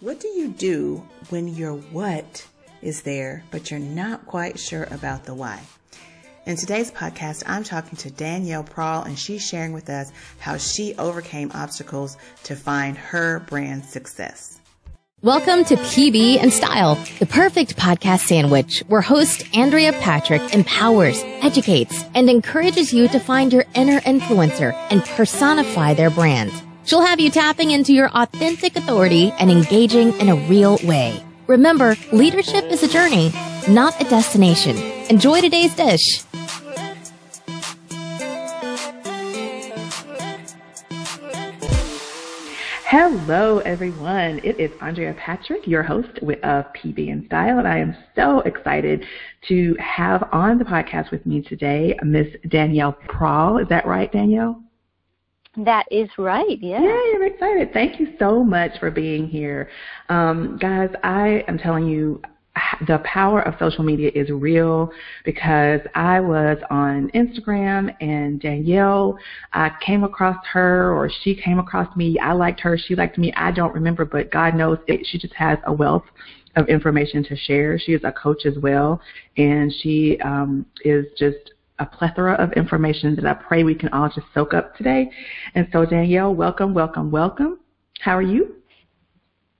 What do you do when your what is there, but you're not quite sure about the why? In today's podcast, I'm talking to Danielle Prahl, and she's sharing with us how she overcame obstacles to find her brand success. Welcome to PB and Style, the perfect podcast sandwich where host Andrea Patrick empowers, educates, and encourages you to find your inner influencer and personify their brand. She'll have you tapping into your authentic authority and engaging in a real way. Remember, leadership is a journey, not a destination. Enjoy today's dish. Hello, everyone. It is Andrea Patrick, your host of PB and Style, and I am so excited to have on the podcast with me today Miss Danielle Prahl. Is that right, Danielle? That is right. Yeah. Yeah, I'm excited. Thank you so much for being here. Um, guys, I am telling you, the power of social media is real because I was on Instagram and Danielle, I came across her or she came across me. I liked her. She liked me. I don't remember, but God knows it, she just has a wealth of information to share. She is a coach as well, and she um, is just a plethora of information that I pray we can all just soak up today. And so, Danielle, welcome, welcome, welcome. How are you?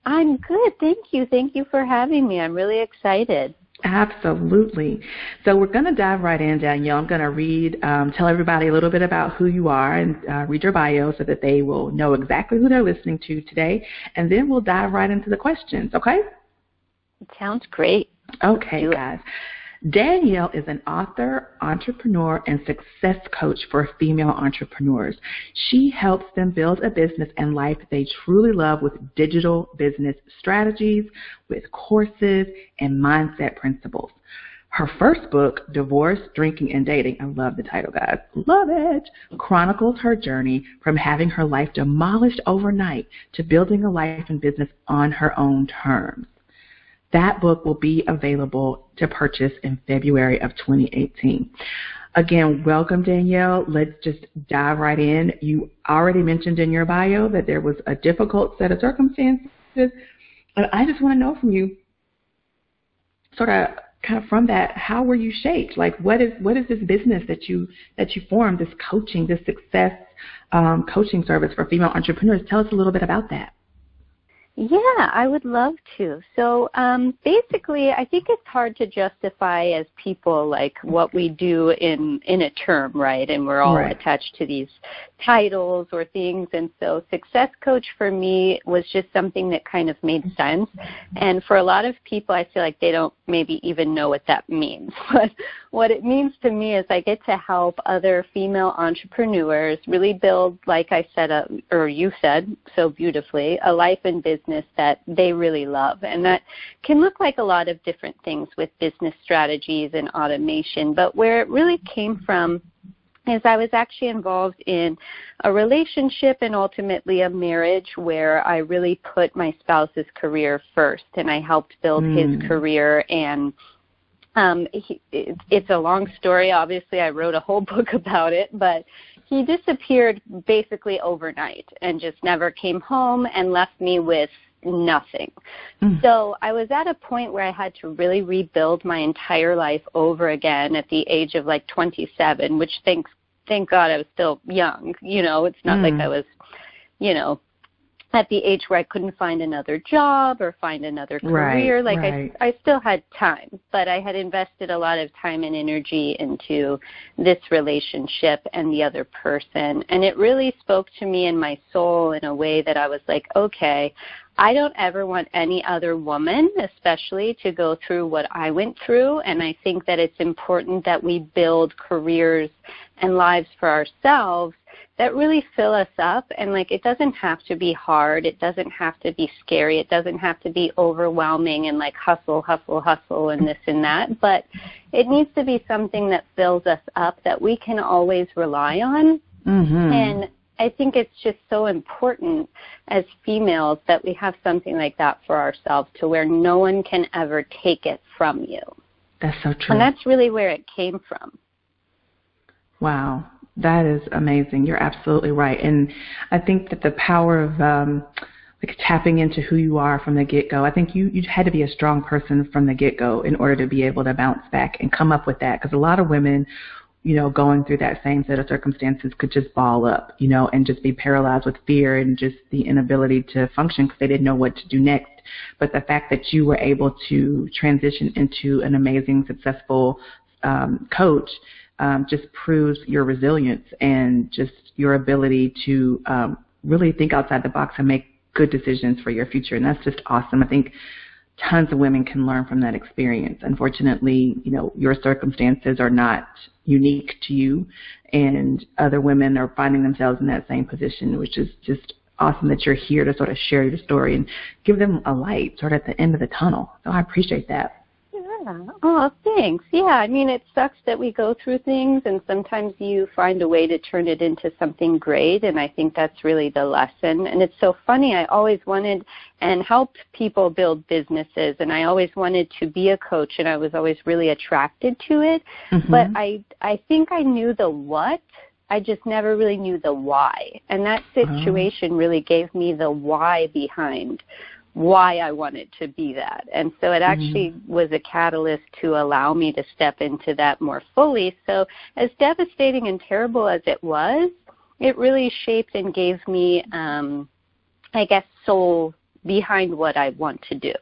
I'm good. Thank you. Thank you for having me. I'm really excited. Absolutely. So we're going to dive right in, Danielle. I'm going to read, um, tell everybody a little bit about who you are and uh, read your bio so that they will know exactly who they're listening to today. And then we'll dive right into the questions, okay? It sounds great. Okay, guys. Danielle is an author, entrepreneur, and success coach for female entrepreneurs. She helps them build a business and life they truly love with digital business strategies, with courses, and mindset principles. Her first book, Divorce, Drinking, and Dating, I love the title, guys, love it, chronicles her journey from having her life demolished overnight to building a life and business on her own terms. That book will be available to purchase in February of 2018. Again, welcome Danielle. Let's just dive right in. You already mentioned in your bio that there was a difficult set of circumstances. I just want to know from you, sort of kind of from that, how were you shaped? Like what is what is this business that you that you formed, this coaching, this success um, coaching service for female entrepreneurs? Tell us a little bit about that. Yeah, I would love to. So um, basically, I think it's hard to justify as people like what we do in in a term, right? And we're all right. attached to these titles or things. And so, success coach for me was just something that kind of made sense. And for a lot of people, I feel like they don't maybe even know what that means. But what it means to me is I get to help other female entrepreneurs really build, like I said, a, or you said so beautifully, a life and business that they really love. And that can look like a lot of different things with business strategies and automation. But where it really came from is I was actually involved in a relationship and ultimately a marriage where I really put my spouse's career first and I helped build mm. his career and um, he, it, it's a long story. Obviously, I wrote a whole book about it, but he disappeared basically overnight and just never came home and left me with nothing. Mm. So I was at a point where I had to really rebuild my entire life over again at the age of like 27, which thanks thank God I was still young. You know, it's not mm. like I was, you know, at the age where I couldn't find another job or find another career. Right, like right. I, I still had time, but I had invested a lot of time and energy into this relationship and the other person. And it really spoke to me in my soul in a way that I was like, okay, I don't ever want any other woman, especially, to go through what I went through. And I think that it's important that we build careers and lives for ourselves that really fill us up and like it doesn't have to be hard it doesn't have to be scary it doesn't have to be overwhelming and like hustle hustle hustle and this and that but it needs to be something that fills us up that we can always rely on mm-hmm. and I think it's just so important as females that we have something like that for ourselves to where no one can ever take it from you. That's so true. And that's really where it came from. Wow. That is amazing. You're absolutely right. And I think that the power of um, like tapping into who you are from the get go. I think you you had to be a strong person from the get go in order to be able to bounce back and come up with that. Because a lot of women, you know, going through that same set of circumstances could just ball up, you know, and just be paralyzed with fear and just the inability to function because they didn't know what to do next. But the fact that you were able to transition into an amazing, successful um, coach um, just proves your resilience and just your ability to um, really think outside the box and make good decisions for your future. And that's just awesome. I think tons of women can learn from that experience. Unfortunately, you know, your circumstances are not unique to you and other women are finding themselves in that same position, which is just awesome that you're here to sort of share your story and give them a light sort of at the end of the tunnel. So I appreciate that. Yeah. Oh, thanks. Yeah, I mean, it sucks that we go through things, and sometimes you find a way to turn it into something great, and I think that's really the lesson. And it's so funny. I always wanted and helped people build businesses, and I always wanted to be a coach, and I was always really attracted to it. Mm-hmm. But I, I think I knew the what. I just never really knew the why. And that uh-huh. situation oh. really gave me the why behind why I wanted to be that. And so it actually mm-hmm. was a catalyst to allow me to step into that more fully. So as devastating and terrible as it was, it really shaped and gave me, um, I guess, soul behind what I want to do.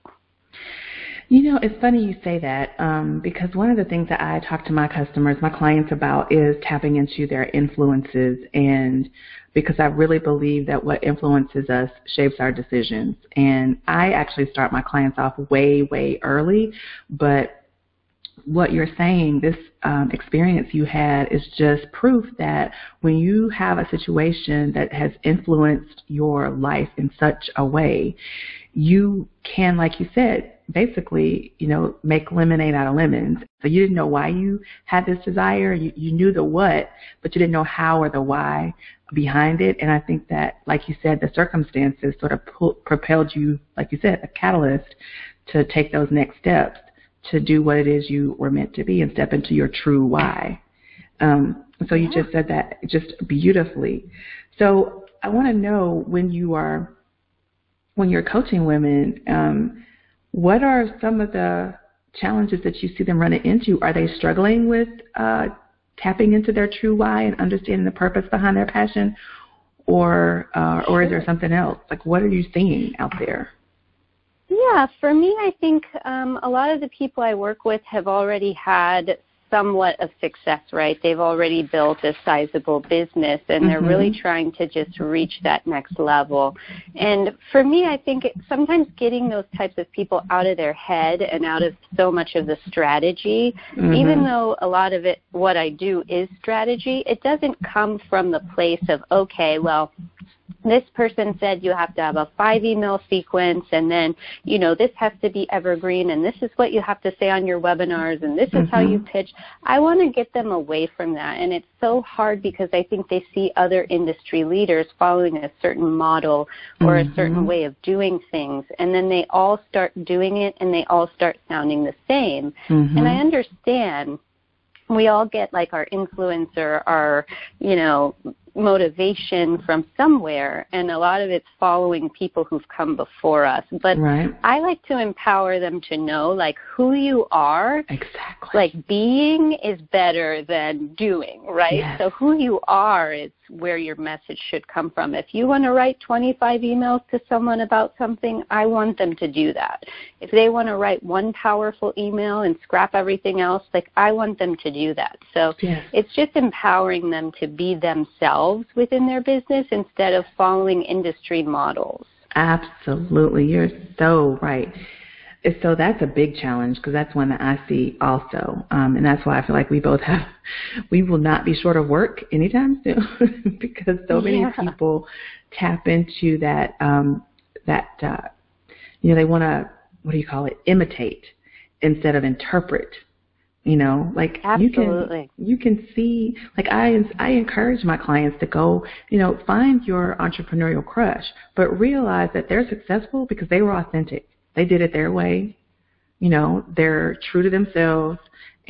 You know, it's funny you say that um, because one of the things that I talk to my customers, my clients about is tapping into their influences and because I really believe that what influences us shapes our decisions. And I actually start my clients off way, way early, but what you're saying, this um, experience you had is just proof that when you have a situation that has influenced your life in such a way, you can, like you said, basically, you know, make lemonade out of lemons. So you didn't know why you had this desire. You, you knew the what, but you didn't know how or the why behind it. And I think that, like you said, the circumstances sort of pull, propelled you, like you said, a catalyst to take those next steps to do what it is you were meant to be and step into your true why. Um, so you just said that just beautifully. So I want to know when you are when you're coaching women, um, what are some of the challenges that you see them running into? Are they struggling with uh, tapping into their true why and understanding the purpose behind their passion, or uh, or is there something else? Like, what are you seeing out there? Yeah, for me, I think um, a lot of the people I work with have already had somewhat of success, right? They've already built a sizable business and mm-hmm. they're really mm-hmm. trying to just reach that next level. And for me, I think it, sometimes getting those types of people out of their head and out of so much of the strategy, mm-hmm. even though a lot of it, what I do is strategy, it doesn't come from the place of, okay, well, this person said you have to have a five email sequence and then you know this has to be evergreen and this is what you have to say on your webinars and this is mm-hmm. how you mm-hmm. pitch i want to get them away from that and it's so hard because i think they see other industry leaders following a certain model or mm-hmm. a certain mm-hmm. way of doing things and then they all start doing it and they all start sounding the same mm-hmm. and i understand we all get like our influencer, our, you know, motivation from somewhere and a lot of it's following people who've come before us. But right. i like to empower them to know like who you are. Exactly. Like being is better than doing right? Yes. so who you are is where your message should come from. If you want to write 25 emails to someone about something i want them to do that. If they want to write one powerful email and scrap everything else like i want them to do that. So yes. it's just empowering them to be themselves themselves within their business instead of following industry models. Absolutely. You're so right. So that's a big challenge because that's one that I see also. Um, and that's why I feel like we both have, we will not be short of work anytime soon because so many yeah. people tap into that, um, that, uh, you know, they want to, what do you call it, imitate instead of interpret you know like Absolutely. you can you can see like i i encourage my clients to go you know find your entrepreneurial crush but realize that they're successful because they were authentic they did it their way you know they're true to themselves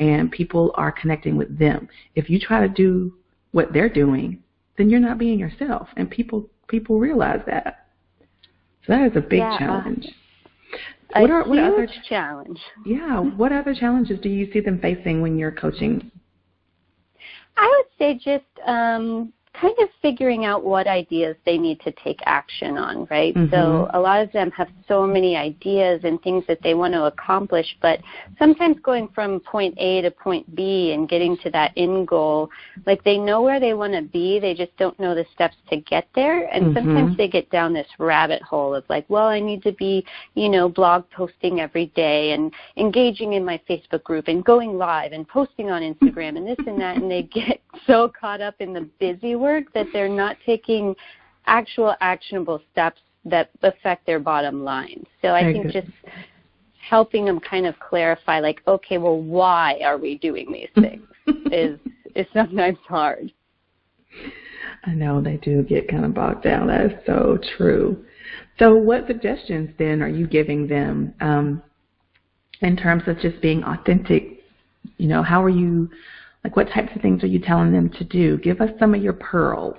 and people are connecting with them if you try to do what they're doing then you're not being yourself and people people realize that So that is a big yeah. Uh, challenge. A what are what other challenge? Yeah, what other challenges do you see them facing when you're coaching? I would say just um, kind of figuring out what ideas they need to take action on, right? Mm-hmm. So a lot of them have so many ideas and things that they want to accomplish, but sometimes going from point A to point B and getting to that end goal, like they know where they want to be, they just don't know the steps to get there. And mm-hmm. sometimes they get down this rabbit hole of like, well, I need to be, you know, blog posting every day and engaging in my Facebook group and going live and posting on Instagram and this and that. And they get so caught up in the busy work that they're not taking actual actionable steps that affect their bottom line. So I Very think good. just helping them kind of clarify like, okay, well why are we doing these things is is sometimes hard. I know they do get kind of bogged down. That is so true. So what suggestions then are you giving them um, in terms of just being authentic? You know, how are you like, what types of things are you telling them to do? Give us some of your pearls.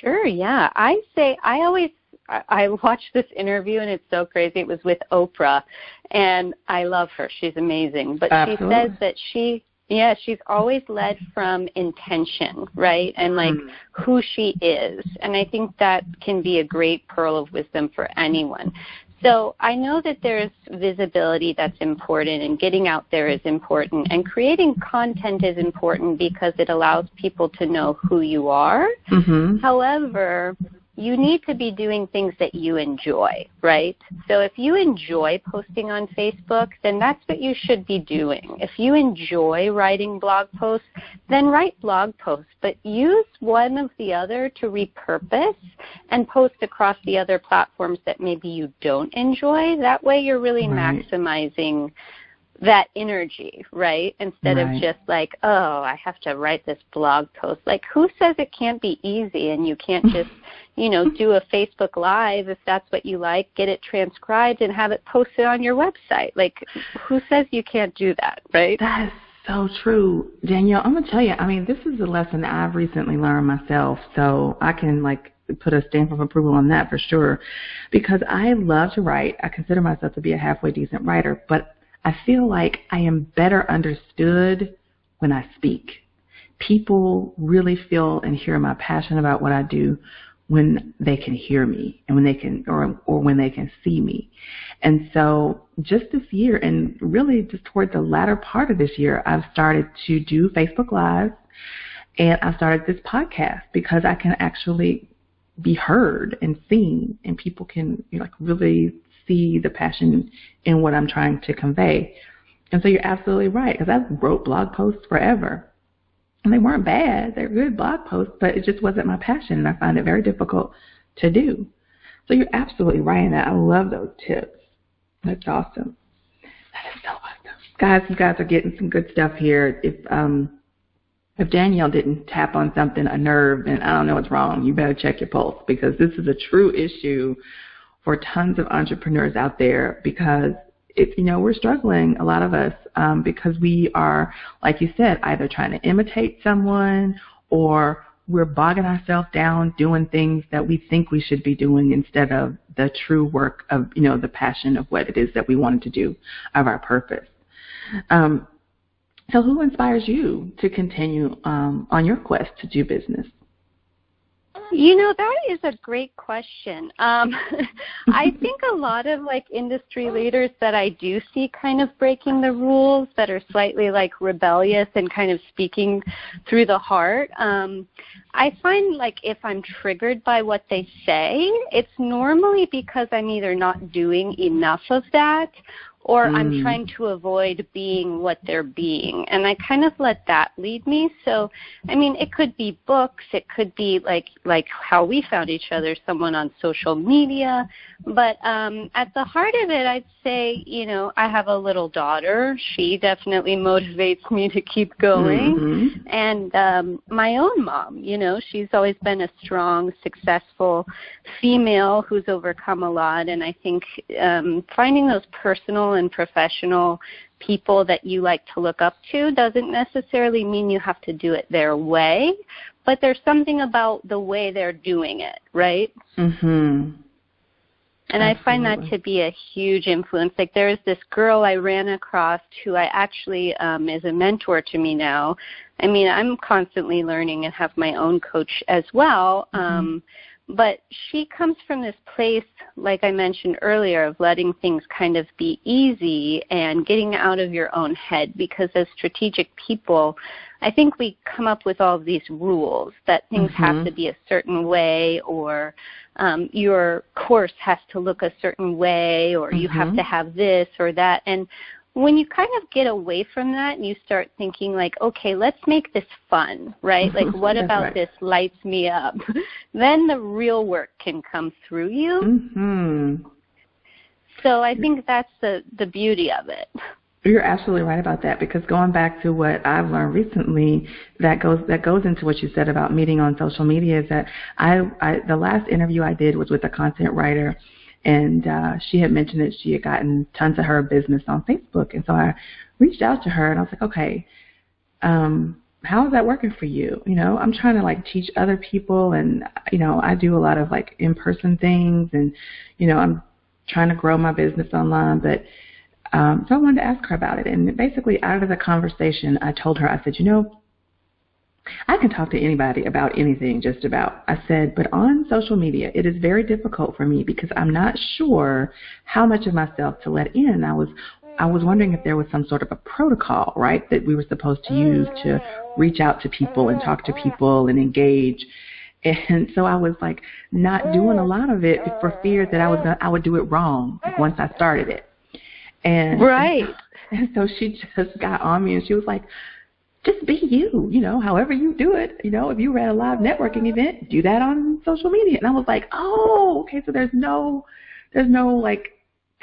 Sure, yeah. I say, I always I watched this interview and it's so crazy. It was with Oprah, and I love her. She's amazing. But Absolutely. she says that she, yeah, she's always led from intention, right, and like mm. who she is. And I think that can be a great pearl of wisdom for anyone. So I know that there's visibility that's important and getting out there is important and creating content is important because it allows people to know who you are. Mm-hmm. However, you need to be doing things that you enjoy, right? So if you enjoy posting on Facebook, then that's what you should be doing. If you enjoy writing blog posts, then write blog posts, but use one of the other to repurpose and post across the other platforms that maybe you don't enjoy. That way you're really right. maximizing that energy, right? Instead right. of just like, oh, I have to write this blog post. Like, who says it can't be easy and you can't just, you know, do a Facebook Live if that's what you like, get it transcribed and have it posted on your website? Like, who says you can't do that, right? That is so true. Danielle, I'm going to tell you, I mean, this is a lesson I've recently learned myself, so I can, like, put a stamp of approval on that for sure because I love to write. I consider myself to be a halfway decent writer, but I feel like I am better understood when I speak. People really feel and hear my passion about what I do when they can hear me and when they can or or when they can see me. And so just this year and really just toward the latter part of this year I've started to do Facebook Live and I started this podcast because I can actually be heard and seen and people can you know, like really see the passion in what I'm trying to convey. And so you're absolutely right, because I wrote blog posts forever. And they weren't bad. They're good blog posts, but it just wasn't my passion, and I find it very difficult to do. So you're absolutely right in that. I love those tips. That's awesome. That is so awesome. Guys, you guys are getting some good stuff here. If um if Danielle didn't tap on something, a nerve, then I don't know what's wrong. You better check your pulse because this is a true issue for tons of entrepreneurs out there because it's you know we're struggling a lot of us um, because we are like you said either trying to imitate someone or we're bogging ourselves down doing things that we think we should be doing instead of the true work of you know the passion of what it is that we wanted to do of our purpose. Um, so who inspires you to continue um, on your quest to do business you know, that is a great question. Um, I think a lot of like industry leaders that I do see kind of breaking the rules that are slightly like rebellious and kind of speaking through the heart. Um, I find like if I'm triggered by what they say, it's normally because I'm either not doing enough of that or mm. I'm trying to avoid being what they're being. And I kind of let that lead me. So, I mean, it could be books, it could be like like how we found each other, someone on social media, but um at the heart of it, I'd say, you know, I have a little daughter. She definitely motivates me to keep going. Mm-hmm. And um my own mom, you know, she's always been a strong, successful female who's overcome a lot and I think um finding those personal and professional people that you like to look up to doesn't necessarily mean you have to do it their way, but there's something about the way they're doing it, right? Mhm. And Absolutely. I find that to be a huge influence. Like there is this girl I ran across who I actually um, is a mentor to me now. I mean, I'm constantly learning and have my own coach as well. Mm-hmm. But she comes from this place, like I mentioned earlier, of letting things kind of be easy and getting out of your own head. Because as strategic people, I think we come up with all these rules that things mm-hmm. have to be a certain way or um, your course has to look a certain way or mm-hmm. you have to mm-hmm. have this or that. And when you kind of get away from that and you start thinking like, okay, let's make this fun, right? Like what about right. this lights me up? then the real work can come through you. Mm-hmm. So I think that's the the beauty of it. You're absolutely right about that because going back to what I've learned recently that goes that goes into what you said about meeting on social media is that I, I the last interview I did was with a content writer and uh she had mentioned that she had gotten tons of her business on Facebook and so I reached out to her and I was like, "Okay, um how is that working for you? You know, I'm trying to like teach other people and you know, I do a lot of like in-person things and you know, I'm trying to grow my business online, but um, so I wanted to ask her about it. And basically, out of the conversation, I told her, I said, you know, I can talk to anybody about anything, just about. I said, but on social media, it is very difficult for me because I'm not sure how much of myself to let in. I was, I was wondering if there was some sort of a protocol, right, that we were supposed to use to reach out to people and talk to people and engage. And so I was like not doing a lot of it for fear that I was gonna, I would do it wrong once I started it. And right. And so she just got on me and she was like, just be you, you know, however you do it. You know, if you were at a live networking event, do that on social media. And I was like, oh, okay, so there's no, there's no like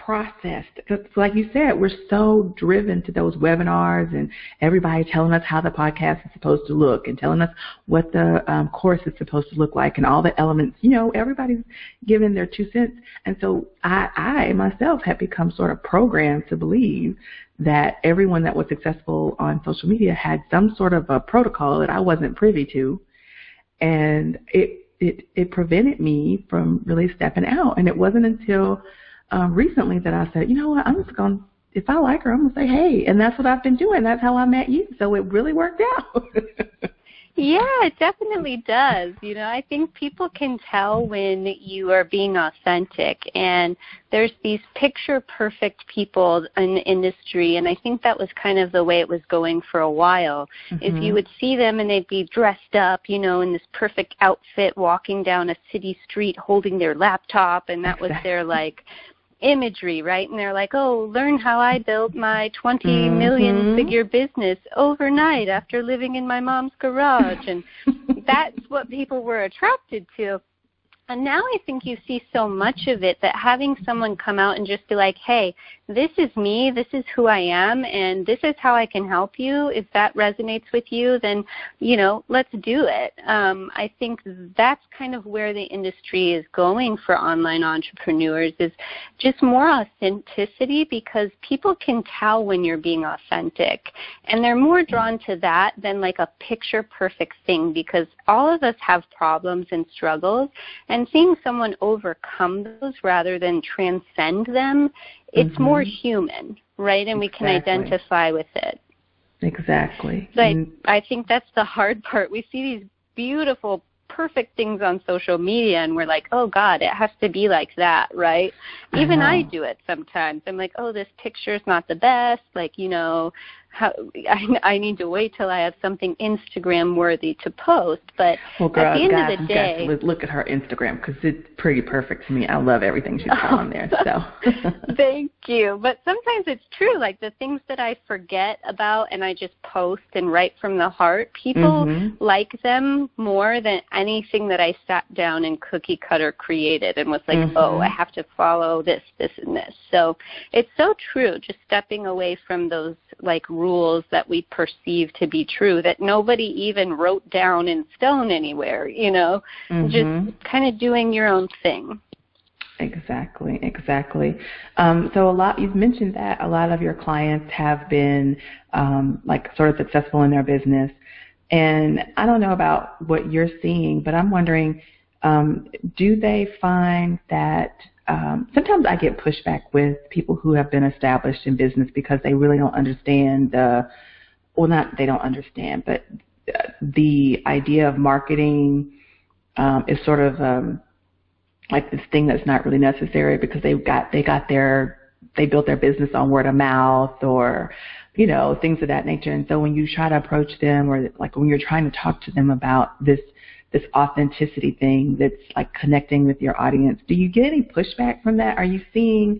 processed. Because like you said, we're so driven to those webinars and everybody telling us how the podcast is supposed to look and telling us what the um, course is supposed to look like and all the elements. You know, everybody's giving their two cents. And so I, I myself have become sort of programmed to believe that everyone that was successful on social media had some sort of a protocol that I wasn't privy to. And it, it, it prevented me from really stepping out. And it wasn't until um, recently that I said, you know what, I'm just going to, if I like her, I'm going to say, hey. And that's what I've been doing. That's how I met you. So it really worked out. Yeah, it definitely does. You know, I think people can tell when you are being authentic and there's these picture perfect people in the industry and I think that was kind of the way it was going for a while. Mm-hmm. If you mm-hmm. would see them and they'd be dressed up, you know, in this perfect outfit walking down a city street holding their laptop and that was their like imagery, right? And they're like, "Oh, learn how I built my twenty mm-hmm. million figure business overnight after living in my mom's garage." and that's what people were attracted to. And now I think you see so much of it that having someone come out and just be like, hey, this is me, this is who I am, and this is how I can help you. If that resonates with you, then, you know, let's do it. Um, I think that's kind of where the industry is going for online entrepreneurs is just more authenticity because people can tell when you're being authentic. And they're more drawn to that than like a picture perfect thing because all of us have problems and struggles seeing someone overcome those rather than transcend them, it's mm-hmm. more human, right? And exactly. we can identify with it. Exactly. So I, I think that's the hard part. We see these beautiful perfect things on social media and we're like, oh God, it has to be like that, right? Even I, I do it sometimes. I'm like, oh, this picture's not the best. Like, you know, how I, I need to wait till I have something Instagram worthy to post. But well, girl, at the end guys, of the day, guys, look at her Instagram because it's pretty perfect to me. I love everything she's got on there. So thank you. But sometimes it's true. Like the things that I forget about and I just post and write from the heart, people mm-hmm. like them more than anything that I sat down and cookie cutter created and was like, mm-hmm. oh, I have to follow this, this, and this. So it's so true. Just stepping away from those like rules that we perceive to be true that nobody even wrote down in stone anywhere, you know, mm-hmm. just kind of doing your own thing. Exactly, exactly. Um, so a lot you've mentioned that a lot of your clients have been um, like sort of successful in their business, and I don't know about what you're seeing, but I'm wondering, um, do they find that um, sometimes I get pushback with people who have been established in business because they really don't understand the, well, not they don't understand, but the idea of marketing um, is sort of um, like this thing that's not really necessary because they've got they got their they built their business on word of mouth or you know things of that nature. And so when you try to approach them or like when you're trying to talk to them about this this authenticity thing that's like connecting with your audience, do you get any pushback from that? Are you seeing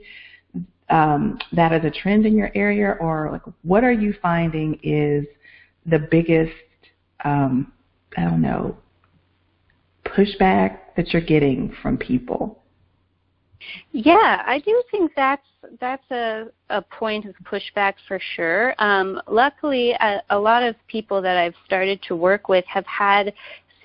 um, that as a trend in your area, or like what are you finding is the biggest um, I don't know pushback that you're getting from people? Yeah, I do think that's that's a, a point of pushback for sure. Um, luckily, a, a lot of people that I've started to work with have had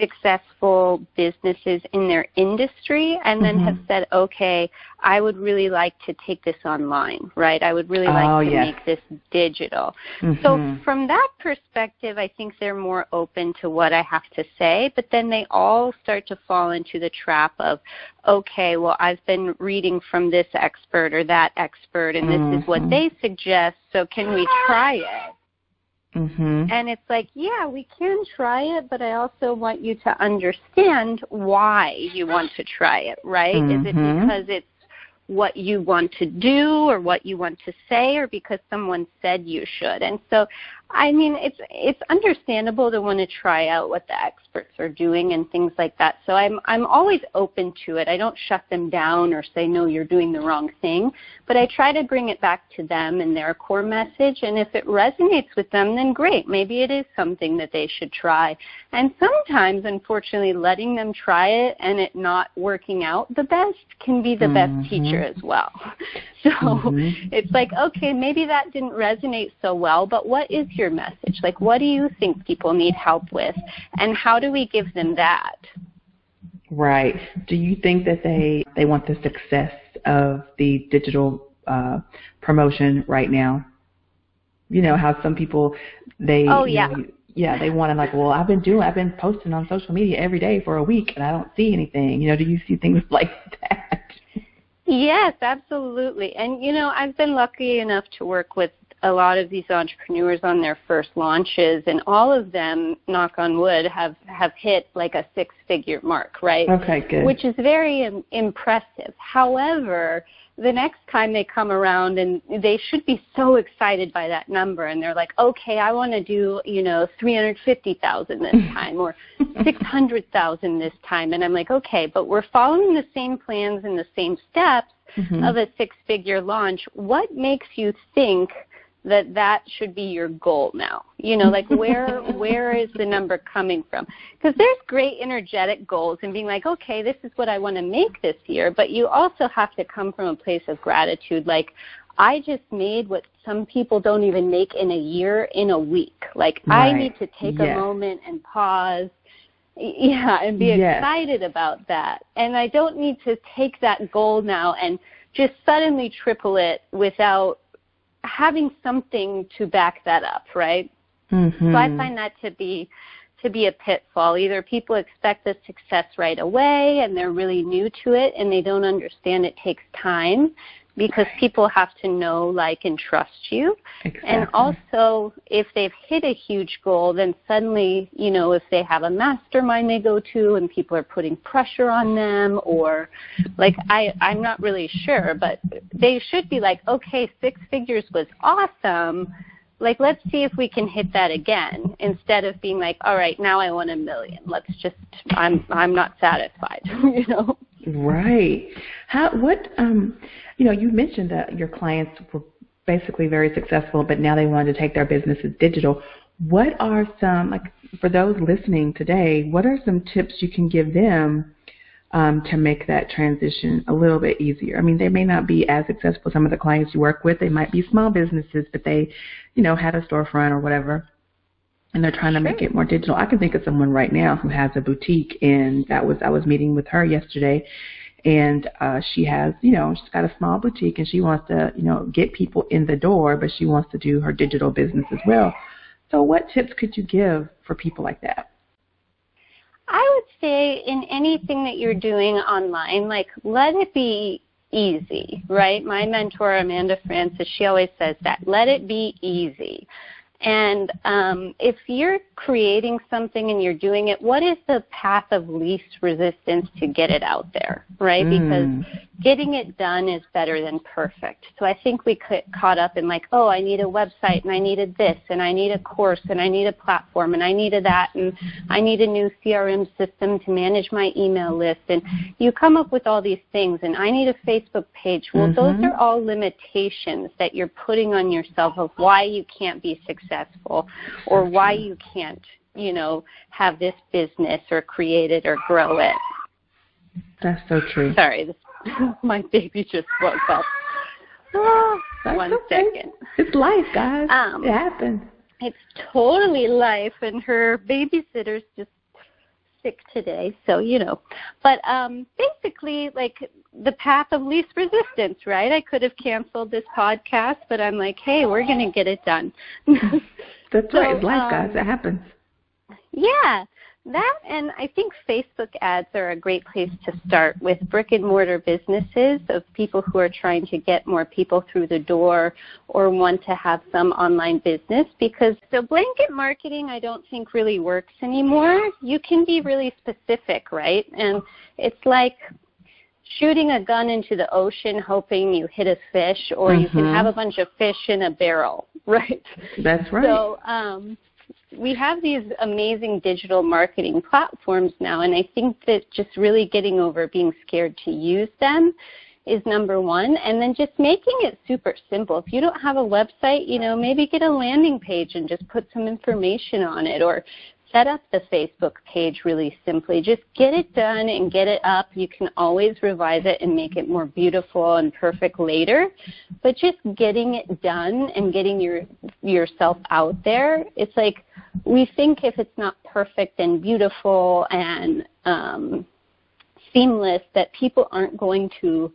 successful businesses in their industry and then mm-hmm. have said, okay, I would really like to take this online, right? I would really like oh, to yes. make this digital. Mm-hmm. So from that perspective, I think they're more open to what I have to say, but then they all start to fall into the trap of, okay, well, I've been reading from this expert or that expert and this mm-hmm. is what mm-hmm. they suggest, so can we try it? Mm-hmm. And it's like, yeah, we can try it, but I also want you to understand why you want to try it, right? Mm-hmm. Is it mm-hmm. because it's what you want to do or what you want to say or because someone said you should. And so I mean, it's it's understandable to want to try out what the experts are doing and things like that. So I'm I'm always open to it. I don't shut them down or say no, you're doing the wrong thing, but I try to bring it back to them and their core message. And if it resonates with them, then great. Maybe it is something that they should try. And sometimes, unfortunately, letting them try it and it not working out the best can be the mm-hmm. best teacher as well. So mm-hmm. it's like, okay, maybe that didn't resonate so well, but what is your message? Like, what do you think people need help with? And how do we give them that? Right. Do you think that they, they want the success of the digital uh, promotion right now? You know, how some people, they, oh, yeah. Know, yeah, they want to like, well, I've been doing, I've been posting on social media every day for a week and I don't see anything. You know, do you see things like that? Yes, absolutely. And you know, I've been lucky enough to work with a lot of these entrepreneurs on their first launches and all of them knock on wood have have hit like a six figure mark right? Okay good. Which is very Im- impressive. However the next time they come around and they should be so excited by that number and they're like okay i want to do you know 350000 this time or 600000 this time and i'm like okay but we're following the same plans and the same steps mm-hmm. of a six figure launch. What makes you think that that should be your goal now you know like where where is the number coming from because there's great energetic goals and being like okay this is what i want to make this year but you also have to come from a place of gratitude like i just made what some people don't even make in a year in a week like right. i need to take yes. a moment and pause yeah and be yes. excited about that and i don't need to take that goal now and just suddenly triple it without having something to back that up, right? Mm-hmm. So I find that to be to be a pitfall. Either people expect the success right away and they're really new to it and they don't understand it takes time because people have to know, like, and trust you. Exactly. And also, if they've hit a huge goal, then suddenly, you know, if they have a mastermind they go to and people are putting pressure on them, or like, I, I'm not really sure, but they should be like, okay, six figures was awesome. Like, let's see if we can hit that again instead of being like, all right, now I want a million. Let's just, I'm, I'm not satisfied, you know? Right. How, what, um, you know, you mentioned that your clients were basically very successful, but now they wanted to take their businesses digital. What are some, like, for those listening today, what are some tips you can give them um, to make that transition a little bit easier? I mean, they may not be as successful. Some of the clients you work with, they might be small businesses, but they, you know, had a storefront or whatever and they're trying to make it more digital. I can think of someone right now who has a boutique, and that was I was meeting with her yesterday, and uh, she has, you know, she's got a small boutique and she wants to, you know, get people in the door, but she wants to do her digital business as well. So, what tips could you give for people like that? I would say in anything that you're doing online, like let it be easy, right? My mentor, Amanda Frances, she always says that let it be easy. And um, if you're creating something and you're doing it, what is the path of least resistance to get it out there, right? Mm. Because getting it done is better than perfect. So I think we get caught up in like, oh, I need a website and I needed this and I need a course and I need a platform and I needed that and I need a new CRM system to manage my email list. And you come up with all these things and I need a Facebook page. Well, mm-hmm. those are all limitations that you're putting on yourself of why you can't be successful or why you can't, you know, have this business or create it or grow it. That's so true. Sorry, this My baby just woke up. Oh, one okay. second. It's life, guys. Um, it happens. It's totally life, and her babysitter's just sick today, so you know. But um basically, like the path of least resistance, right? I could have canceled this podcast, but I'm like, hey, we're gonna get it done. That's so, right. It's life, um, guys. It happens. Yeah. That and I think Facebook ads are a great place to start with brick and mortar businesses of people who are trying to get more people through the door or want to have some online business because so blanket marketing I don't think really works anymore. You can be really specific, right? And it's like shooting a gun into the ocean hoping you hit a fish or mm-hmm. you can mm-hmm. have a bunch of fish in a barrel, right? That's right. So um we have these amazing digital marketing platforms now, and I think that just really getting over being scared to use them is number one. And then just making it super simple. If you don't have a website, you know, maybe get a landing page and just put some information on it or set up the Facebook page really simply. Just get it done and get it up. You can always revise it and make it more beautiful and perfect later. But just getting it done and getting your yourself out there, it's like we think if it's not perfect and beautiful and um, seamless that people aren't going to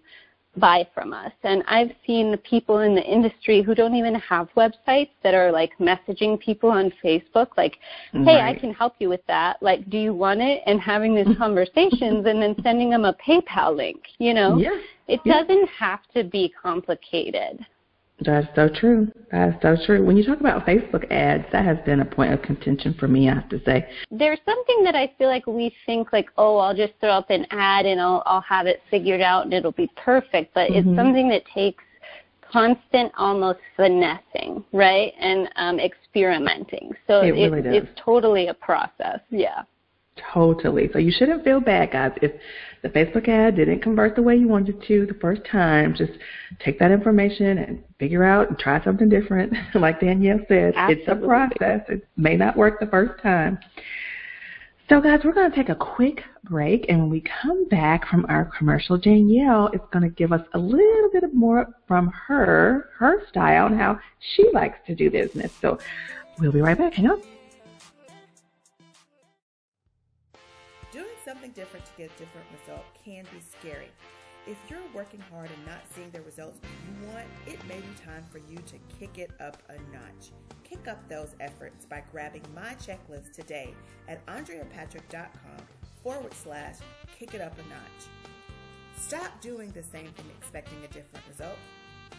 buy from us. And I've seen the people in the industry who don't even have websites that are like messaging people on Facebook, like, hey, right. I can help you with that. Like, do you want it? And having these mm-hmm. conversations and then sending them a PayPal link, you know? Yeah. It yeah. doesn't have to be complicated. That's so true. That's so true. When you talk about Facebook ads, that has been a point of contention for me, I have to say. There's something that I feel like we think like, oh, I'll just throw up an ad and I'll I'll have it figured out and it'll be perfect. But mm-hmm. it's something that takes constant almost finessing, right? And um experimenting. So it really it, it's totally a process. Yeah. Totally. So you shouldn't feel bad, guys. If the Facebook ad didn't convert the way you wanted to the first time, just take that information and figure out and try something different. like Danielle said, Absolutely. it's a process. It may not work the first time. So, guys, we're going to take a quick break, and when we come back from our commercial, Danielle is going to give us a little bit more from her, her style, and how she likes to do business. So, we'll be right back. Hang on. Something different to get a different result can be scary. If you're working hard and not seeing the results you want, it may be time for you to kick it up a notch. Kick up those efforts by grabbing my checklist today at andreapatrick.com forward slash kick it up a notch. Stop doing the same thing expecting a different result.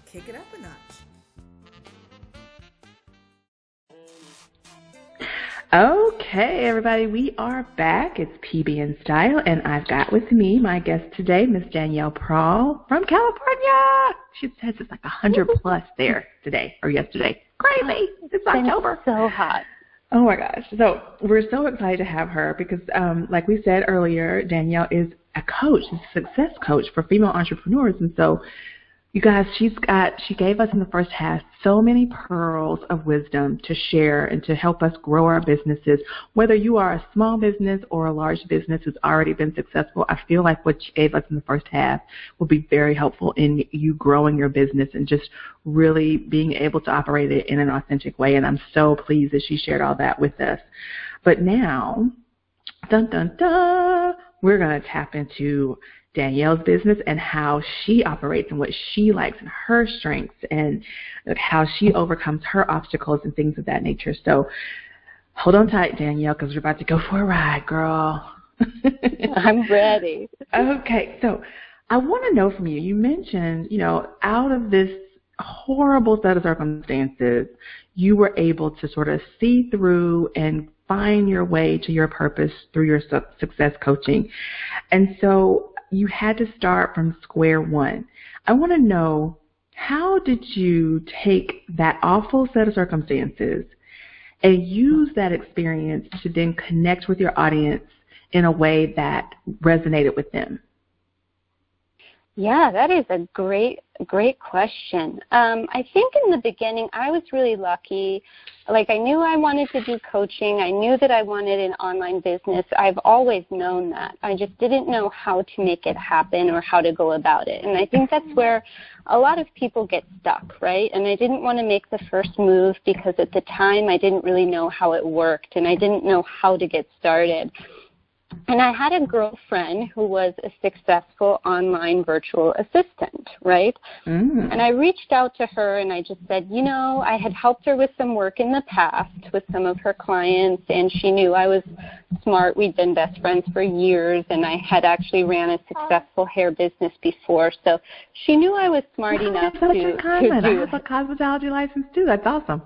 Kick it up a notch. Okay, everybody, we are back. It's PB in Style, and I've got with me my guest today, Miss Danielle Prahl from California. She says it's like a hundred plus there today or yesterday. Crazy! It's October. so hot. Oh my gosh! So we're so excited to have her because, um, like we said earlier, Danielle is a coach, a success coach for female entrepreneurs, and so you guys, she's got, she gave us in the first half so many pearls of wisdom to share and to help us grow our businesses. Whether you are a small business or a large business who's already been successful, I feel like what she gave us in the first half will be very helpful in you growing your business and just really being able to operate it in an authentic way. And I'm so pleased that she shared all that with us. But now, dun dun dun, we're going to tap into Danielle's business and how she operates and what she likes and her strengths and how she overcomes her obstacles and things of that nature. So hold on tight, Danielle, because we're about to go for a ride, girl. I'm ready. okay, so I want to know from you. You mentioned, you know, out of this horrible set of circumstances, you were able to sort of see through and find your way to your purpose through your success coaching. And so you had to start from square one. I want to know how did you take that awful set of circumstances and use that experience to then connect with your audience in a way that resonated with them? Yeah, that is a great, great question. Um, I think in the beginning, I was really lucky. Like, I knew I wanted to do coaching. I knew that I wanted an online business. I've always known that. I just didn't know how to make it happen or how to go about it. And I think that's where a lot of people get stuck, right? And I didn't want to make the first move because at the time I didn't really know how it worked and I didn't know how to get started. And I had a girlfriend who was a successful online virtual assistant, right? Mm. And I reached out to her and I just said, you know, I had helped her with some work in the past with some of her clients, and she knew I was smart. We'd been best friends for years, and I had actually ran a successful hair business before. So she knew I was smart enough to, to do. I have a cosmetology license too. That's awesome.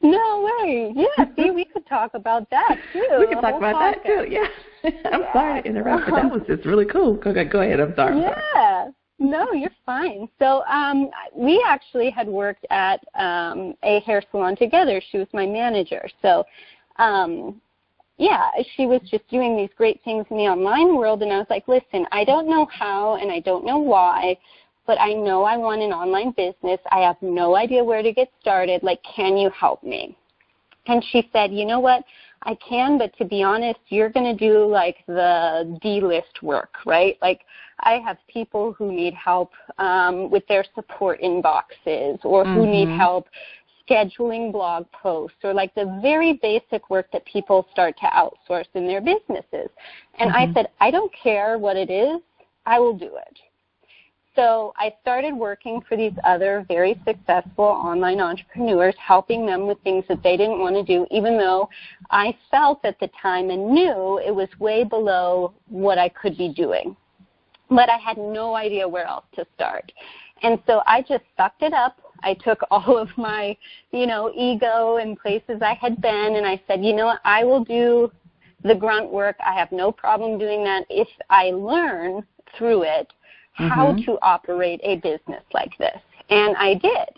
No way. Yeah, see, we could talk about that too. We could talk about podcast. that too. Yeah. I'm yeah. sorry to interrupt, but that was just really cool. Go, go ahead. I'm sorry. Yeah. No, you're fine. So um, we actually had worked at um, a hair salon together. She was my manager. So um, yeah, she was just doing these great things in the online world, and I was like, listen, I don't know how and I don't know why, but I know I want an online business. I have no idea where to get started. Like, can you help me? And she said, you know what? I can, but to be honest, you're going to do like the D list work, right? Like, I have people who need help um, with their support inboxes or who mm-hmm. need help scheduling blog posts or like the very basic work that people start to outsource in their businesses. And mm-hmm. I said, I don't care what it is, I will do it. So I started working for these other very successful online entrepreneurs, helping them with things that they didn't want to do, even though I felt at the time and knew it was way below what I could be doing. But I had no idea where else to start. And so I just sucked it up. I took all of my, you know, ego and places I had been and I said, you know what, I will do the grunt work. I have no problem doing that if I learn through it mm-hmm. how to operate a business like this. And I did.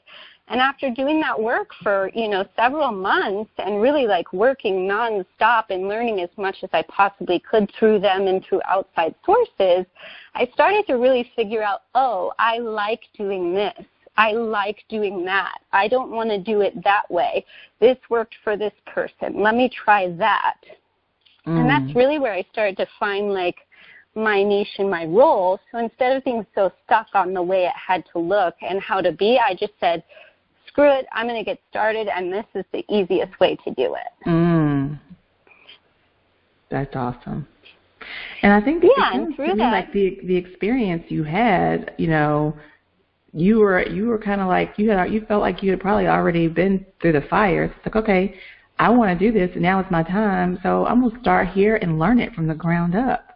And after doing that work for, you know, several months and really like working nonstop and learning as much as I possibly could through them and through outside sources, I started to really figure out, oh, I like doing this. I like doing that. I don't want to do it that way. This worked for this person. Let me try that. Mm. And that's really where I started to find like my niche and my role. So instead of being so stuck on the way it had to look and how to be, I just said, screw it, I'm going to get started, and this is the easiest way to do it. Mm. That's awesome. And I think yeah, and through that, like the the experience you had, you know, you were you were kind of like you had you felt like you had probably already been through the fire. It's like okay, I want to do this, and now it's my time, so I'm gonna start here and learn it from the ground up.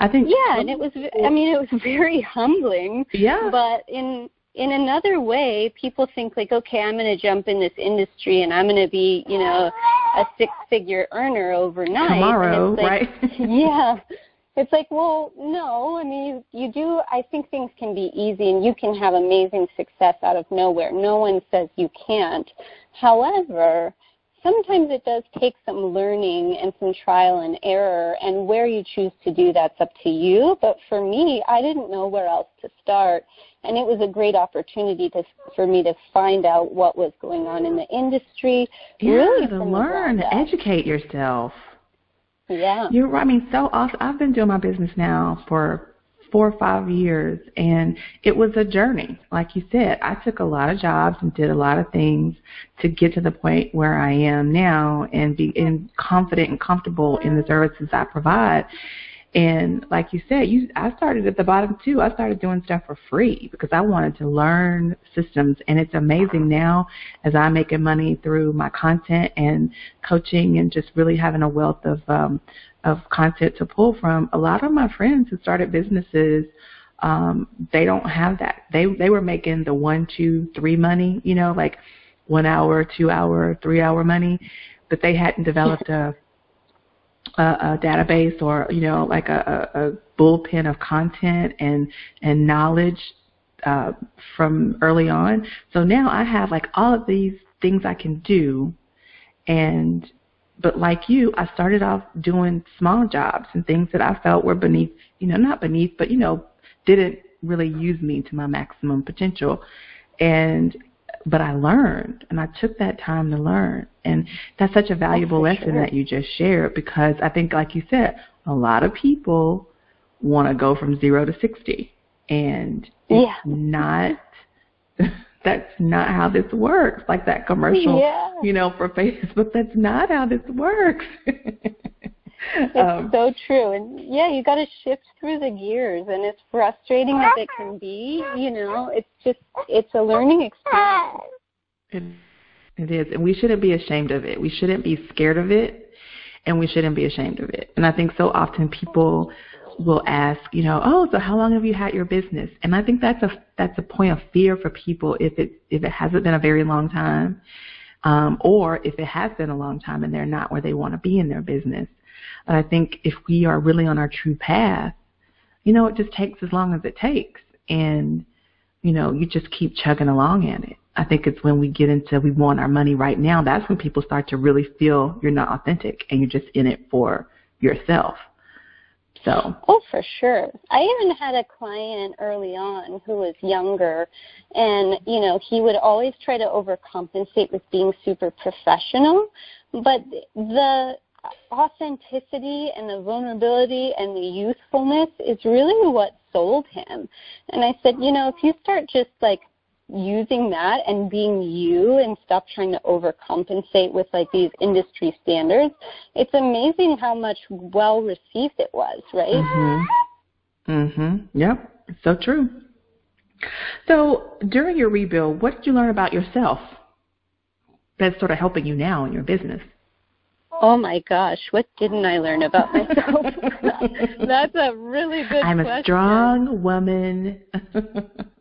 I think yeah, and it was I mean it was very humbling. Yeah. But in in another way, people think like, okay, I'm going to jump in this industry and I'm going to be, you know, a six-figure earner overnight. Tomorrow, like, right? yeah. It's like, well, no. I mean, you, you do. I think things can be easy, and you can have amazing success out of nowhere. No one says you can't. However, sometimes it does take some learning and some trial and error, and where you choose to do that's up to you. But for me, I didn't know where else to start, and it was a great opportunity to, for me to find out what was going on in the industry. Yeah, really to learn, to educate yourself. Yeah. You're I mean, so awesome. I've been doing my business now for four or five years and it was a journey. Like you said i took a lot of jobs and did a lot of things to get to the point where i am now and be in confident and comfortable in the services i provide. And like you said, you I started at the bottom too. I started doing stuff for free because I wanted to learn systems. And it's amazing now as I'm making money through my content and coaching and just really having a wealth of um of content to pull from. A lot of my friends who started businesses um, they don't have that. They they were making the one, two, three money, you know, like one hour, two hour, three hour money, but they hadn't developed a a, a database or you know like a, a, a bullpen of content and and knowledge uh, from early on. So now I have like all of these things I can do, and but like you, I started off doing small jobs and things that I felt were beneath, you know, not beneath, but you know, didn't really use me to my maximum potential. And but I learned and I took that time to learn. And that's such a oh, valuable oh, lesson sure. that you just shared because I think like you said, a lot of people want to go from 0 to 60 and it's yeah. not that's not how this works. Like that commercial, yeah. you know, for Facebook, that's not how this works. it's um, so true. And yeah, you got to shift through the gears and as frustrating as it can be, you know, it's just it's a learning experience. It, it is. And we shouldn't be ashamed of it. We shouldn't be scared of it and we shouldn't be ashamed of it. And I think so often people will ask, you know, oh, so how long have you had your business? And I think that's a that's a point of fear for people if it if it hasn't been a very long time, um, or if it has been a long time and they're not where they want to be in their business. But I think if we are really on our true path, you know, it just takes as long as it takes, and you know, you just keep chugging along at it. I think it's when we get into we want our money right now. That's when people start to really feel you're not authentic and you're just in it for yourself. So. Oh, for sure. I even had a client early on who was younger, and you know he would always try to overcompensate with being super professional, but the authenticity and the vulnerability and the youthfulness is really what sold him. And I said, you know, if you start just like using that and being you and stop trying to overcompensate with like these industry standards, it's amazing how much well received it was, right? Mhm. Mhm. Yep. So true. So, during your rebuild, what did you learn about yourself that's sort of helping you now in your business? Oh my gosh, what didn't I learn about myself? That's a really good I'm question. a strong woman.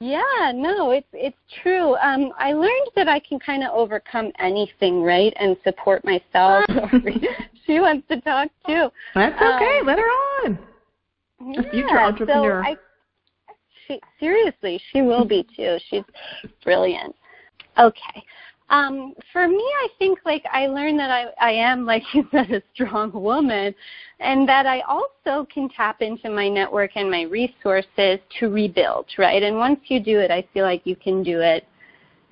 Yeah, no, it's it's true. Um, I learned that I can kind of overcome anything, right, and support myself. she wants to talk too. That's okay. Um, Let her on. Yeah, a future entrepreneur. So I, she seriously, she will be too. She's brilliant. Okay. Um, for me, I think like I learned that I, I am, like you said, a strong woman, and that I also can tap into my network and my resources to rebuild, right? And once you do it, I feel like you can do it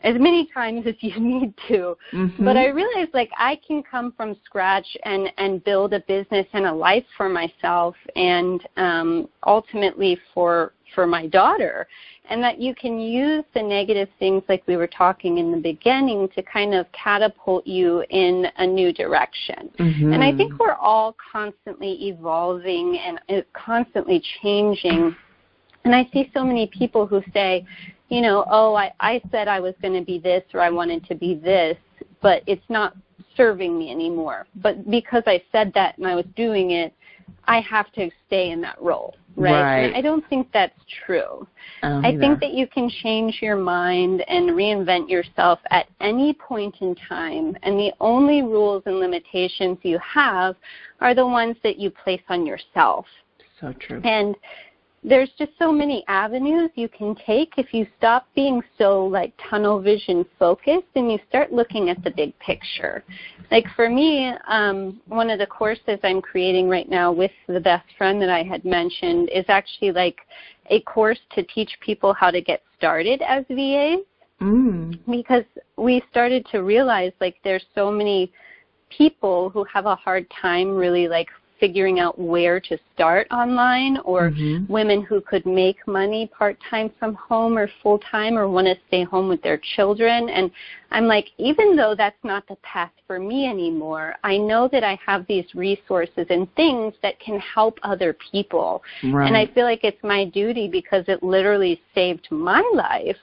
as many times as you need to. Mm-hmm. But I realized like I can come from scratch and and build a business and a life for myself and um ultimately for for my daughter and that you can use the negative things like we were talking in the beginning to kind of catapult you in a new direction. Mm-hmm. And I think we're all constantly evolving and uh, constantly changing. And I see so many people who say, you know, oh, I, I said I was going to be this or I wanted to be this, but it's not serving me anymore. But because I said that and I was doing it, I have to stay in that role right? right. I don't think that's true. I, I think that you can change your mind and reinvent yourself at any point in time, and the only rules and limitations you have are the ones that you place on yourself. So true. And there's just so many avenues you can take if you stop being so like tunnel vision focused and you start looking at the big picture. Like for me, um, one of the courses I'm creating right now with the best friend that I had mentioned is actually like a course to teach people how to get started as VAs. Mm. Because we started to realize like there's so many people who have a hard time really like figuring out where to start online or mm-hmm. women who could make money part time from home or full time or want to stay home with their children and I'm like even though that's not the path for me anymore I know that I have these resources and things that can help other people right. and I feel like it's my duty because it literally saved my life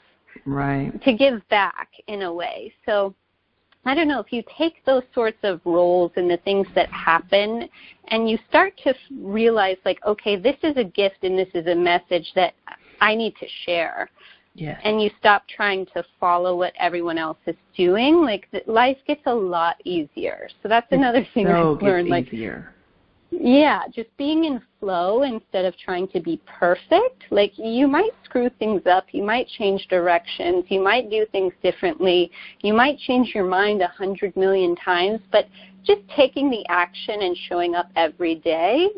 right to give back in a way so I don't know, if you take those sorts of roles and the things that happen and you start to realize like, okay, this is a gift and this is a message that I need to share. Yes. And you stop trying to follow what everyone else is doing, like life gets a lot easier. So that's another thing so I've learned. Like easier. Yeah, just being in flow instead of trying to be perfect. Like you might screw things up, you might change directions, you might do things differently, you might change your mind a hundred million times, but just taking the action and showing up every day,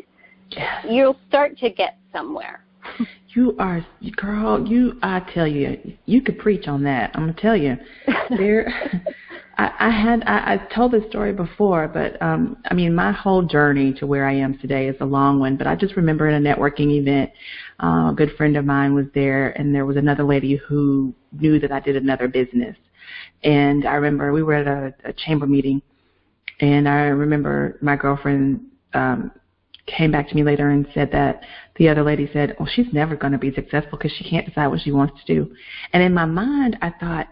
yes. you'll start to get somewhere. You are, girl. You, I tell you, you could preach on that. I'm gonna tell you, there. I, I had I, I told this story before, but um, I mean, my whole journey to where I am today is a long one. But I just remember in a networking event, uh, a good friend of mine was there, and there was another lady who knew that I did another business. And I remember we were at a, a chamber meeting, and I remember my girlfriend um, came back to me later and said that the other lady said, "Well, she's never going to be successful because she can't decide what she wants to do." And in my mind, I thought,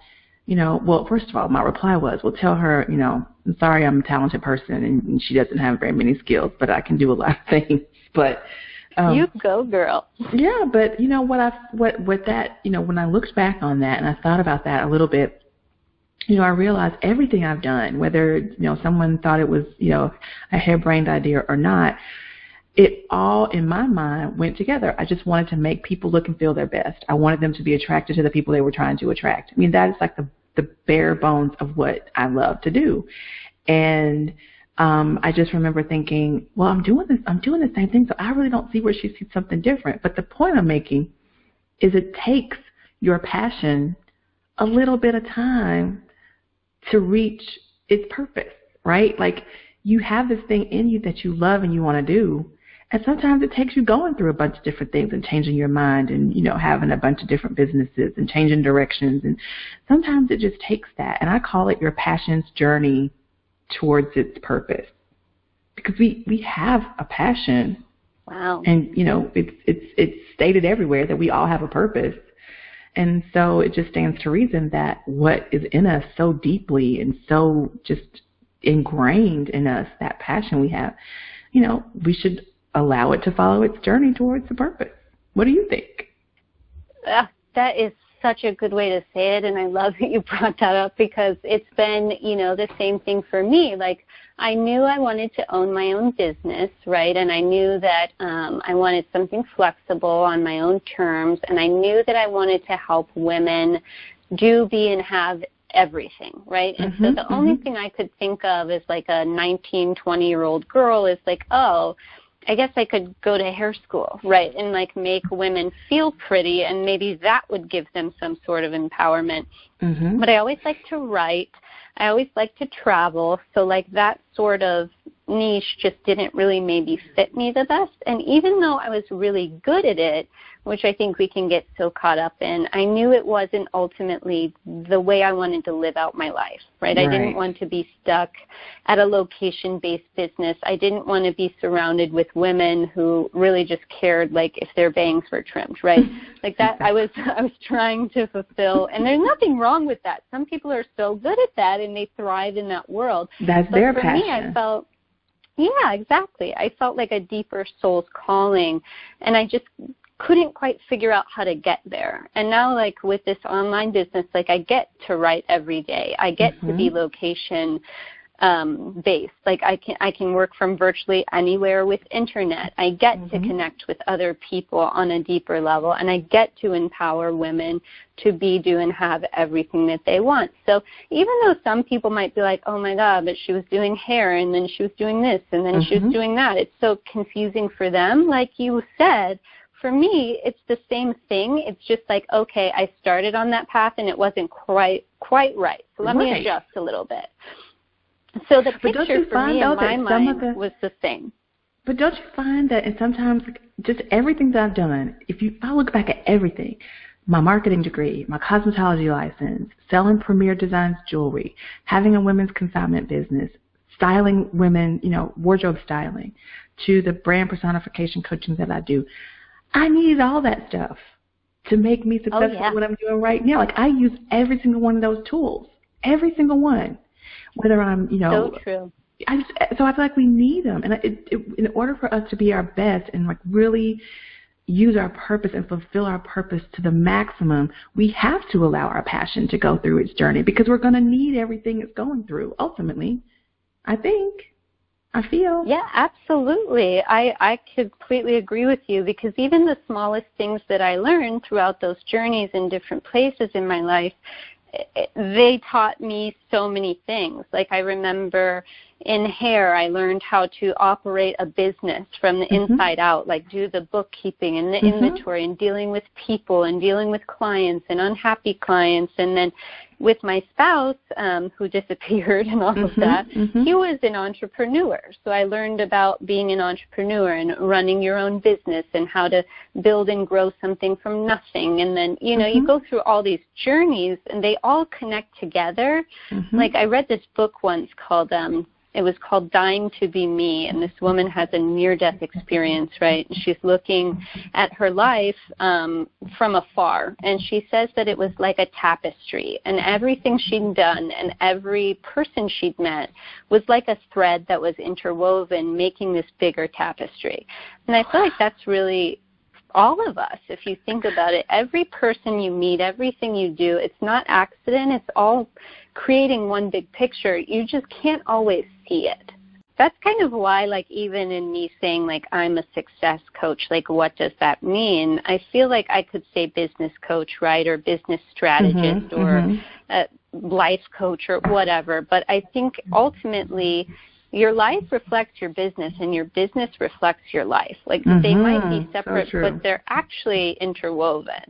you know, well, first of all, my reply was, "Well, tell her, you know, I'm sorry, I'm a talented person and she doesn't have very many skills, but I can do a lot of things." But um, you go, girl. Yeah, but you know what I what what that you know when I looked back on that and I thought about that a little bit you know, I realized everything I've done, whether, you know, someone thought it was, you know, a harebrained idea or not, it all in my mind went together. I just wanted to make people look and feel their best. I wanted them to be attracted to the people they were trying to attract. I mean, that is like the the bare bones of what I love to do. And um, I just remember thinking, well, I'm doing this, I'm doing the same thing, so I really don't see where she sees something different. But the point I'm making is it takes your passion a little bit of time to reach its purpose, right? Like you have this thing in you that you love and you want to do, and sometimes it takes you going through a bunch of different things and changing your mind and, you know, having a bunch of different businesses and changing directions. And sometimes it just takes that. And I call it your passion's journey towards its purpose. Because we, we have a passion. Wow. And, you know, it's, it's, it's stated everywhere that we all have a purpose. And so it just stands to reason that what is in us so deeply and so just ingrained in us, that passion we have, you know, we should allow it to follow its journey towards the purpose. What do you think? Uh, that is such a good way to say it and I love that you brought that up because it's been, you know, the same thing for me. Like I knew I wanted to own my own business, right? And I knew that um I wanted something flexible on my own terms and I knew that I wanted to help women do be and have everything, right? And mm-hmm, so the mm-hmm. only thing I could think of as like a 19, 20 year old girl is like, oh, I guess I could go to hair school, right, and like make women feel pretty, and maybe that would give them some sort of empowerment. Mm-hmm. But I always like to write. I always like to travel, so like that sort of niche just didn't really maybe fit me the best. And even though I was really good at it, which I think we can get so caught up in. I knew it wasn't ultimately the way I wanted to live out my life, right? right. I didn't want to be stuck at a location based business. I didn't want to be surrounded with women who really just cared like if their bangs were trimmed, right? like that I was I was trying to fulfill and there's nothing wrong with that. Some people are so good at that and they thrive in that world. That's but their for passion. me I felt yeah, exactly. I felt like a deeper soul's calling and I just couldn't quite figure out how to get there. And now like with this online business, like I get to write every day. I get mm-hmm. to be mm-hmm. location um, based. Like I can I can work from virtually anywhere with internet. I get mm-hmm. to connect with other people on a deeper level, and I get to empower women to be, do, and have everything that they want. So even though some people might be like, "Oh my God," but she was doing hair, and then she was doing this, and then mm-hmm. she was mm-hmm. doing that. It's so confusing for them. Like you said, for me, it's the same thing. It's just like, okay, I started on that path and it wasn't quite quite right. So let right. me adjust a little bit. So the picture for me in my mind the, was the same. But don't you find that and sometimes just everything that I've done, if you if I look back at everything, my marketing degree, my cosmetology license, selling Premier Designs jewelry, having a women's consignment business, styling women, you know, wardrobe styling, to the brand personification coaching that I do. I needed all that stuff to make me oh, successful oh, yeah. what I'm doing right now. Like I use every single one of those tools, every single one. Whether I'm, you know, so true. I just, so I feel like we need them, and it, it, in order for us to be our best and like really use our purpose and fulfill our purpose to the maximum, we have to allow our passion to go through its journey because we're going to need everything it's going through ultimately. I think. I feel. Yeah, absolutely. I, I completely agree with you because even the smallest things that I learned throughout those journeys in different places in my life, they taught me so many things. Like I remember in hair, I learned how to operate a business from the mm-hmm. inside out, like do the bookkeeping and the mm-hmm. inventory and dealing with people and dealing with clients and unhappy clients. And then with my spouse, um, who disappeared and all mm-hmm. of that, mm-hmm. he was an entrepreneur. So I learned about being an entrepreneur and running your own business and how to build and grow something from nothing. And then, you know, you mm-hmm. go through all these journeys and they all connect together. Mm-hmm. Like I read this book once called um, it was called Dying to Be Me, and this woman has a near-death experience, right? And she's looking at her life um, from afar, and she says that it was like a tapestry, and everything she'd done and every person she'd met was like a thread that was interwoven, making this bigger tapestry. And I feel like that's really all of us, if you think about it. Every person you meet, everything you do, it's not accident. It's all creating one big picture. You just can't always see it. That's kind of why, like, even in me saying, like, I'm a success coach, like, what does that mean? I feel like I could say business coach, right, or business strategist, mm-hmm, or mm-hmm. life coach, or whatever. But I think ultimately, your life reflects your business and your business reflects your life. Like mm-hmm. they might be separate, so but they're actually interwoven.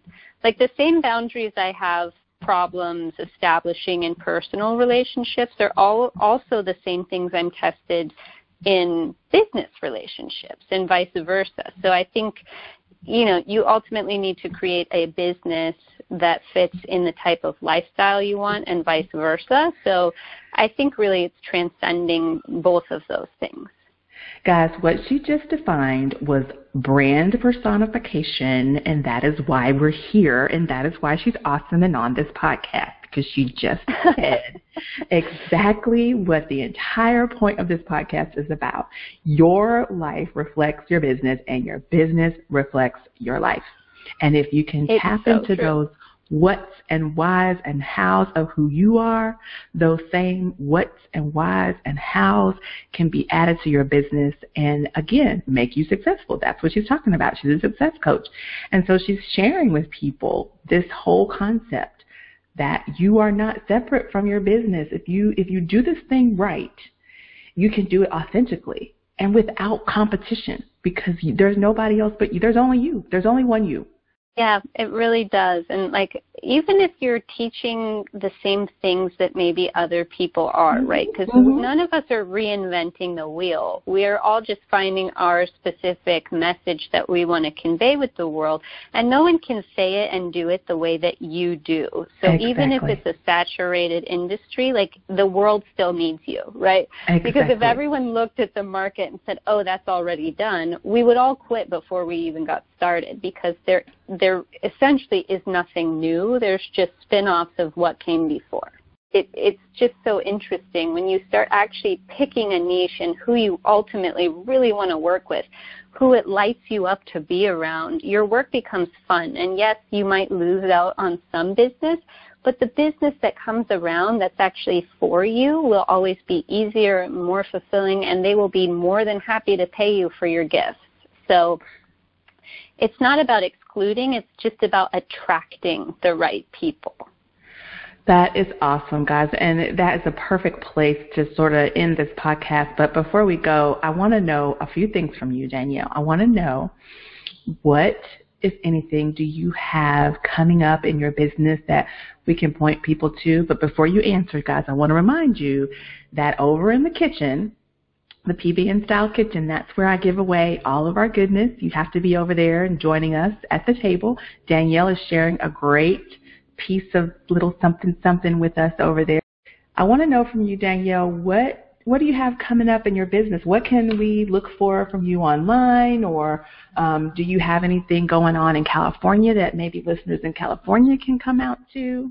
Like the same boundaries I have problems establishing in personal relationships are all also the same things I'm tested in business relationships and vice versa. So I think you know, you ultimately need to create a business that fits in the type of lifestyle you want and vice versa. So I think really it's transcending both of those things. Guys, what she just defined was brand personification, and that is why we're here, and that is why she's awesome and on this podcast, because she just said exactly what the entire point of this podcast is about. Your life reflects your business, and your business reflects your life. And if you can it's tap so into true. those what's and whys and hows of who you are, those same what's and whys and hows can be added to your business and again, make you successful. That's what she's talking about. She's a success coach. And so she's sharing with people this whole concept that you are not separate from your business. If you, if you do this thing right, you can do it authentically and without competition because there's nobody else but you. There's only you. There's only one you. Yeah, it really does. And like even if you're teaching the same things that maybe other people are, mm-hmm. right? Because mm-hmm. none of us are reinventing the wheel. We are all just finding our specific message that we want to convey with the world. And no one can say it and do it the way that you do. So exactly. even if it's a saturated industry, like the world still needs you, right? Exactly. Because if everyone looked at the market and said, oh, that's already done, we would all quit before we even got started because there there essentially is nothing new. There's just spin-offs of what came before. It, it's just so interesting when you start actually picking a niche and who you ultimately really want to work with, who it lights you up to be around. Your work becomes fun. And yes, you might lose out on some business, but the business that comes around that's actually for you will always be easier, more fulfilling, and they will be more than happy to pay you for your gifts. So it's not about excluding, it's just about attracting the right people. That is awesome, guys. And that is a perfect place to sort of end this podcast. But before we go, I want to know a few things from you, Danielle. I want to know what, if anything, do you have coming up in your business that we can point people to? But before you answer, guys, I want to remind you that over in the kitchen, the PB and Style Kitchen. That's where I give away all of our goodness. You have to be over there and joining us at the table. Danielle is sharing a great piece of little something something with us over there. I want to know from you, Danielle, what what do you have coming up in your business? What can we look for from you online, or um, do you have anything going on in California that maybe listeners in California can come out to?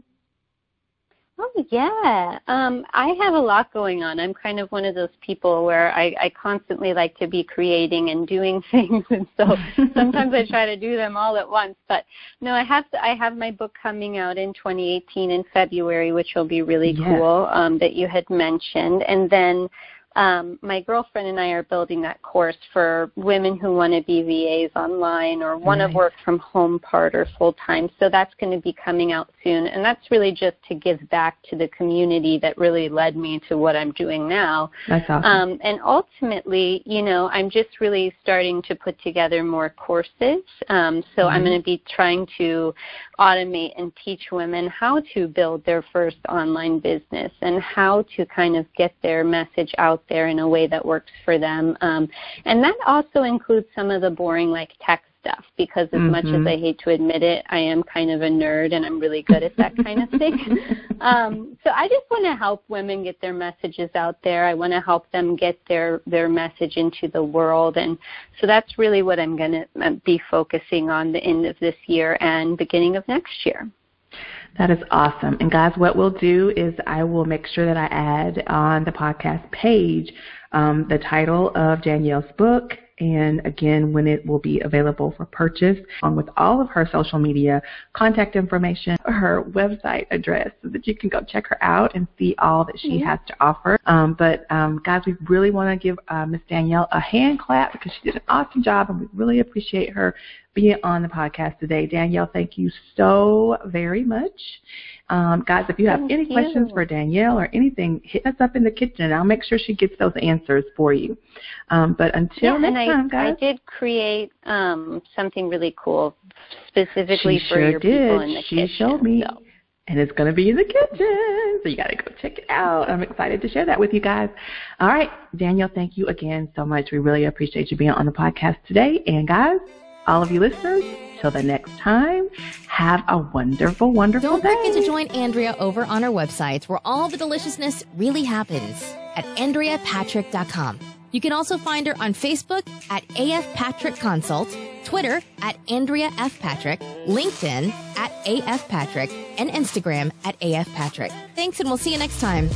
Oh yeah, um, I have a lot going on. I'm kind of one of those people where I, I constantly like to be creating and doing things, and so sometimes I try to do them all at once. But no, I have to, I have my book coming out in 2018 in February, which will be really yes. cool. Um, that you had mentioned, and then um, my girlfriend and I are building that course for women who want to be VAs online or want nice. to work from home part or full time. So that's going to be coming out soon. And that's really just to give back to the community that really led me to what I'm doing now. That's awesome. Um, and ultimately, you know, I'm just really starting to put together more courses. Um, so mm-hmm. I'm going to be trying to automate and teach women how to build their first online business and how to kind of get their message out there in a way that works for them. Um, and that also includes some of the boring like tech stuff because as mm-hmm. much as mm-hmm. I hate to admit it, I am kind of a nerd and I'm really good at that kind of thing. um, so I just want to help women get their messages out there. I want to help them get their their message into the world, and so that's really what I'm going to uh, be focusing on the end of this year and beginning of next year. That is awesome. And guys, what we'll do is I will make sure that I add on the podcast page um, the title of Danielle's book and again when it will be available for purchase along with all of her social media contact information her website address so that you can go check her out and see all that she has to offer um, but um, guys we really want to give uh, miss danielle a hand clap because she did an awesome job and we really appreciate her being on the podcast today. Danielle, thank you so very much. Um, guys, if you have thank any you. questions for Danielle or anything, hit us up in the kitchen and I'll make sure she gets those answers for you. Um, but until yeah, next I, time, guys. I did create um, something really cool specifically she for sure your did. people in the she kitchen. She showed me. So and it's going to be in the kitchen. So you got to go check it out. I'm excited to share that with you guys. All right, Danielle, thank you again so much. We really appreciate you being on the podcast today. And guys, all of you listeners, till the next time, have a wonderful, wonderful Don't day. Don't forget to join Andrea over on our website where all the deliciousness really happens at AndreaPatrick.com. You can also find her on Facebook at AF Patrick Consult, Twitter at Andrea F. Patrick, LinkedIn at AF Patrick, and Instagram at AF Patrick. Thanks, and we'll see you next time.